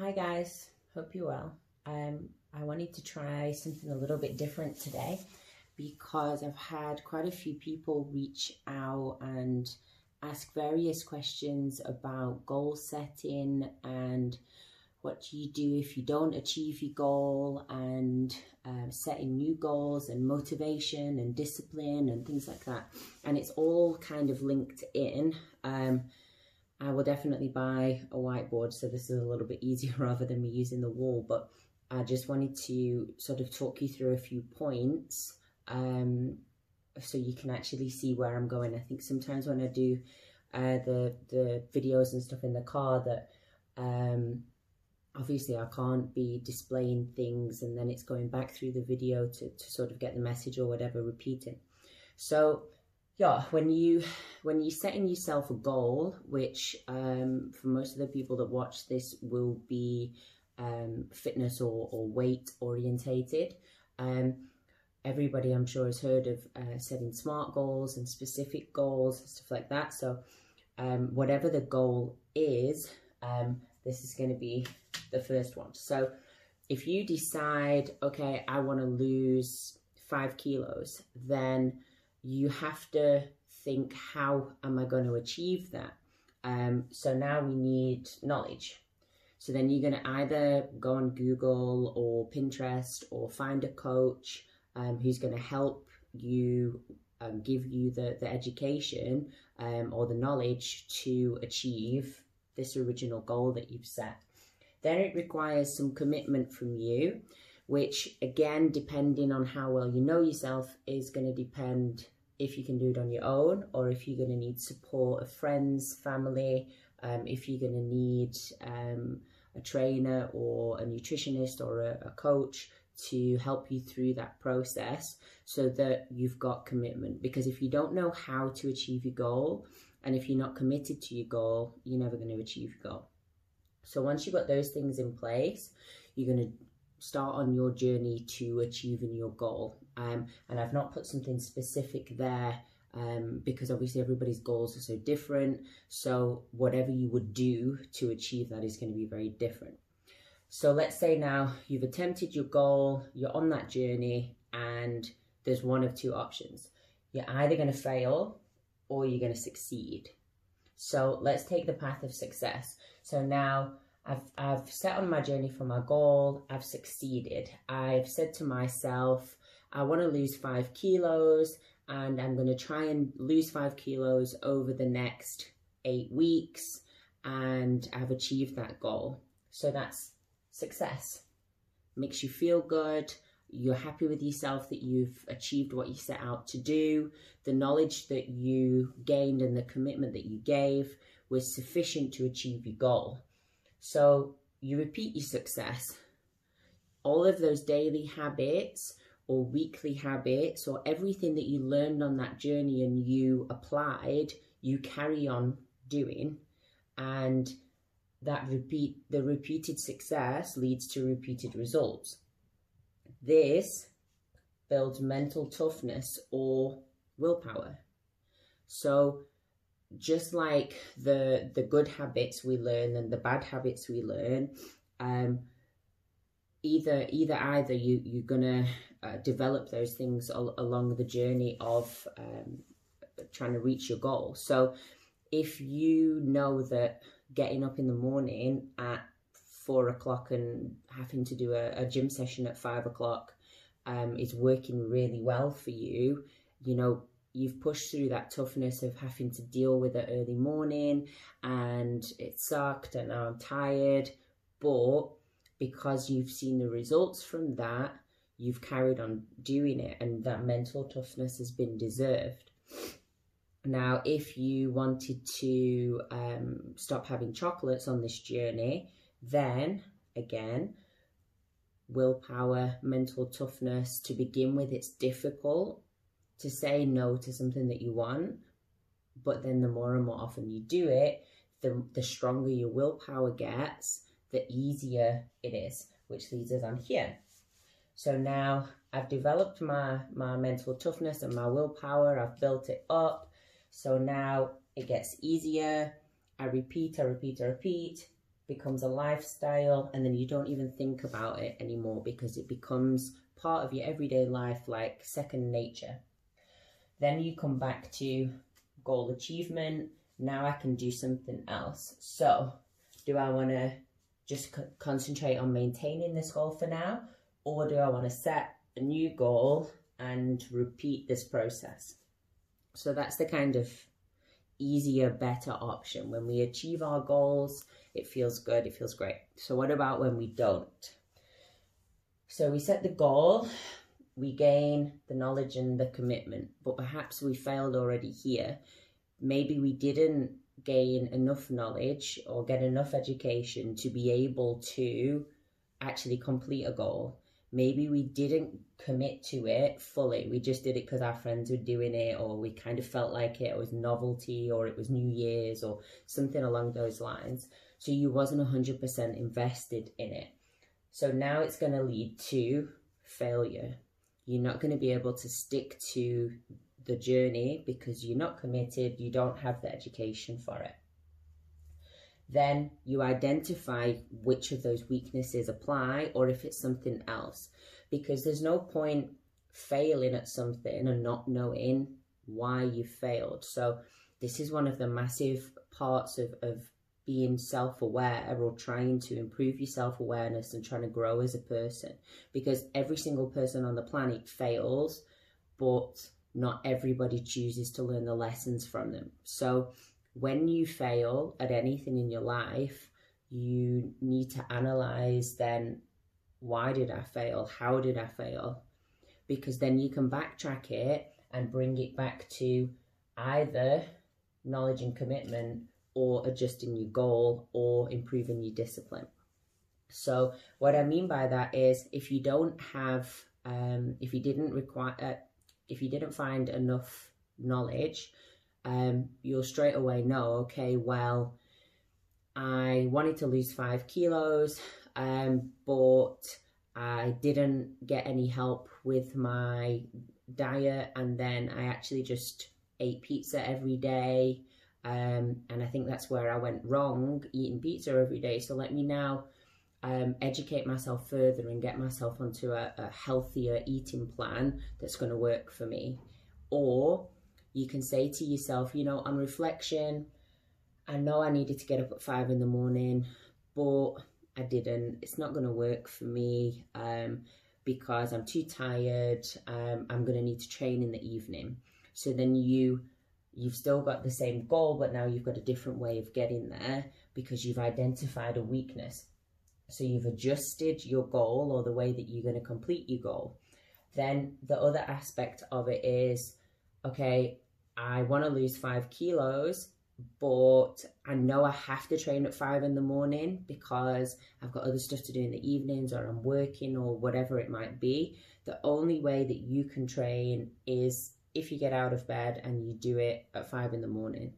Hi guys, hope you're well. Um, I wanted to try something a little bit different today because I've had quite a few people reach out and ask various questions about goal setting and what do you do if you don't achieve your goal and um, setting new goals and motivation and discipline and things like that. And it's all kind of linked in. Um, I will definitely buy a whiteboard so this is a little bit easier rather than me using the wall but I just wanted to sort of talk you through a few points um, so you can actually see where I'm going. I think sometimes when I do uh, the the videos and stuff in the car that um, obviously I can't be displaying things and then it's going back through the video to, to sort of get the message or whatever repeating. So yeah, when you when you're setting yourself a goal, which um, for most of the people that watch this will be um, fitness or, or weight orientated. Um, everybody, I'm sure, has heard of uh, setting smart goals and specific goals and stuff like that. So, um, whatever the goal is, um, this is going to be the first one. So, if you decide, okay, I want to lose five kilos, then you have to think, how am I going to achieve that? Um, so now we need knowledge. So then you're going to either go on Google or Pinterest or find a coach um, who's going to help you um, give you the, the education um, or the knowledge to achieve this original goal that you've set. Then it requires some commitment from you, which again, depending on how well you know yourself, is going to depend if you can do it on your own or if you're going to need support of friends, family, um, if you're going to need um, a trainer or a nutritionist or a, a coach to help you through that process so that you've got commitment. Because if you don't know how to achieve your goal and if you're not committed to your goal, you're never going to achieve your goal. So once you've got those things in place, you're going to start on your journey to achieving your goal. Um, and I've not put something specific there um, because obviously everybody's goals are so different. So whatever you would do to achieve that is going to be very different. So let's say now you've attempted your goal, you're on that journey, and there's one of two options. You're either going to fail or you're going to succeed. So let's take the path of success. So now I've, I've set on my journey for my goal. I've succeeded. I've said to myself, I want to lose five kilos and I'm going to try and lose five kilos over the next eight weeks and I've achieved that goal. So that's success. Makes you feel good. You're happy with yourself that you've achieved what you set out to do. The knowledge that you gained and the commitment that you gave was sufficient to achieve your goal. So you repeat your success. All of those daily habits or weekly habits or everything that you learned on that journey and you applied, you carry on doing. And that repeat the repeated success leads to repeated results. This builds mental toughness or willpower. So just like the the good habits we learn and the bad habits we learn, um, either either either you you're gonna uh, develop those things al- along the journey of um, trying to reach your goal. So if you know that getting up in the morning at four o'clock and having to do a, a gym session at five o'clock um, is working really well for you, you know, you've pushed through that toughness of having to deal with it early morning and it sucked and now I'm tired. But because you've seen the results from that, you've carried on doing it and that mental toughness has been deserved. Now, if you wanted to um, stop having chocolates on this journey, then again, willpower, mental toughness, to begin with, it's difficult to say no to something that you want. But then the more and more often you do it, the, the stronger your willpower gets, the easier it is, which leads us on here. So now I've developed my, my mental toughness and my willpower. I've built it up. So now it gets easier. I repeat, I repeat, I repeat. becomes a lifestyle and then you don't even think about it anymore because it becomes part of your everyday life like second nature then you come back to goal achievement now i can do something else so do i want to just co- concentrate on maintaining this goal for now or do i want to set a new goal and repeat this process so that's the kind of easier, better option. When we achieve our goals, it feels good, it feels great. So, what about when we don't? So, we set the goal, we gain the knowledge and the commitment, but perhaps we failed already here. Maybe we didn't gain enough knowledge or get enough education to be able to actually complete a goal maybe we didn't commit to it fully. We just did it because our friends were doing it, or we kind of felt like it, it was novelty, or it was New Year's, or something along those lines. So you wasn't 100% invested in it. So now it's going to lead to failure. You're not going to be able to stick to the journey because you're not committed, you don't have the education for it then you identify which of those weaknesses apply or if it's something else. Because there's no point failing at something and not knowing why you failed. So, this is one of the massive parts of, of being self aware or trying to improve your self awareness and trying to grow as a person. Because every single person on the planet fails, but not everybody chooses to learn the lessons from them. So, when you fail at anything in your life, you need to analyze then why did I fail? How did I fail? Because then you can backtrack it and bring it back to either knowledge and commitment or adjusting your goal or improving your discipline. So, what I mean by that is if you don't have, um, if you didn't require, uh, if you didn't find enough knowledge um, you'll straight away know, okay, well, I wanted to lose five kilos, um, but I didn't get any help with my diet, and then I actually just ate pizza every day. Um, and I think that's where I went wrong eating pizza every day. So let me now um, educate myself further and get myself onto a, a healthier eating plan that's going to work for me. Or you can say to yourself, you know, on reflection, I know I needed to get up at five in the morning, but I didn't. It's not going to work for me um, because I'm too tired. Um, I'm going to need to train in the evening. So then you you've still got the same goal, but now you've got a different way of getting there because you've identified a weakness. So you've adjusted your goal or the way that you're going to complete your goal. Then the other aspect of it is okay, I want to lose five kilos, but I know I have to train at five in the morning because I've got other stuff to do in the evenings or I'm working or whatever it might be. The only way that you can train is if you get out of bed and you do it at five in the morning.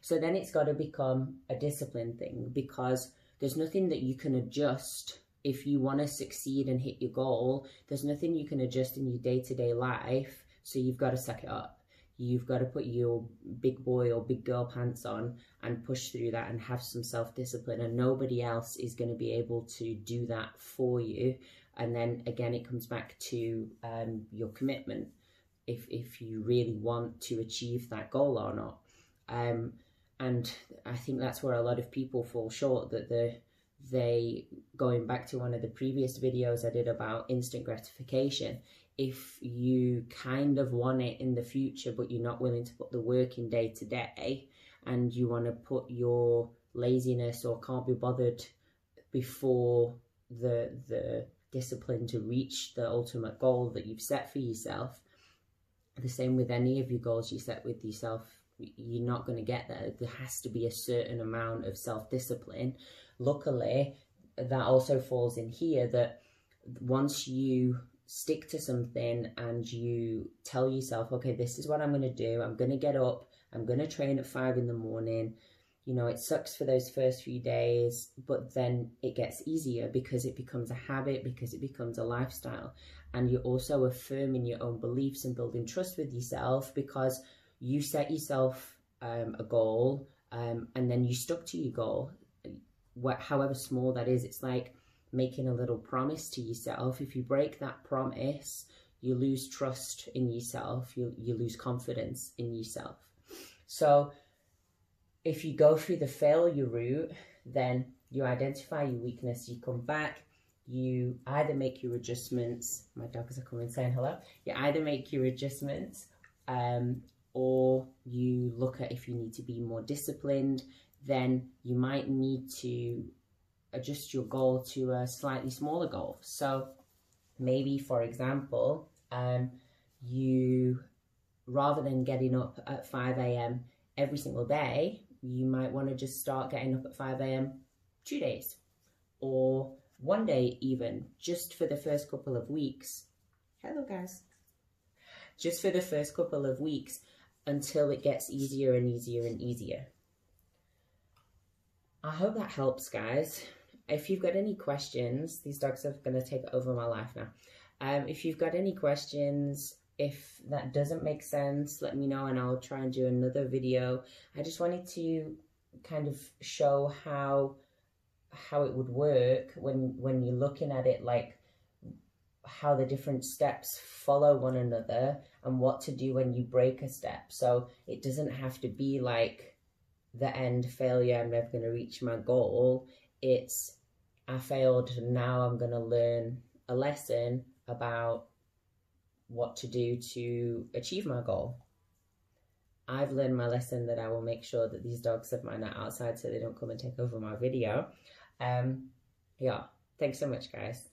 So then it's got to become a discipline thing because there's nothing that you can adjust if you want to succeed and hit your goal. There's nothing you can adjust in your day to day life. So you've got to suck it up you've got to put your big boy or big girl pants on and push through that and have some self discipline. And nobody else is going to be able to do that for you. And then again, it comes back to um, your commitment if, if you really want to achieve that goal or not. Um, and I think that's where a lot of people fall short that the they going back to one of the previous videos I did about instant gratification if you kind of want it in the future but you're not willing to put the work in day to day and you want to put your laziness or can't be bothered before the the discipline to reach the ultimate goal that you've set for yourself the same with any of your goals you set with yourself you're not going to get there. There has to be a certain amount of self-discipline. Luckily that also falls in here that once you stick to something and you tell yourself, okay, this is what I'm going to do. I'm going to get up. I'm going to train at five in the morning. You know, it sucks for those first few days, but then it gets easier because it becomes a habit, because it becomes a lifestyle. And you're also affirming your own beliefs and building trust with yourself because you set yourself um, a goal um, and then you stuck to your goal however small that is, it's like making a little promise to yourself. If you break that promise, you lose trust in yourself, you, you lose confidence in yourself. So if you go through the failure route, then you identify your weakness, you come back, you either make your adjustments. My dogs are coming saying hello. You either make your adjustments um, or you look at if you need to be more disciplined, then you might need to adjust your goal to a slightly smaller goal. So maybe, for example, um, you rather than getting up at 5 a.m. every single day, you might want to just start getting up at 5 a.m. two days or one day, even just for the first couple of weeks. Hello, guys. Just for the first couple of weeks until it gets easier and easier and easier. I hope that helps, guys. If you've got any questions, these dogs are going to take over my life now. Um, if you've got any questions, if that doesn't make sense, let me know and I'll try and do another video. I just wanted to kind of show how how it would work when when you're looking at it like how the different steps follow one another and what to do when you break a step. So it doesn't have to be like the end failure, I'm never going to reach my goal. It's I failed, now I'm going to learn a lesson about what to do to achieve my goal. I've learned my lesson that I will make sure that these dogs of mine are outside so they don't come and take over my video. Um, yeah, thanks so much, guys.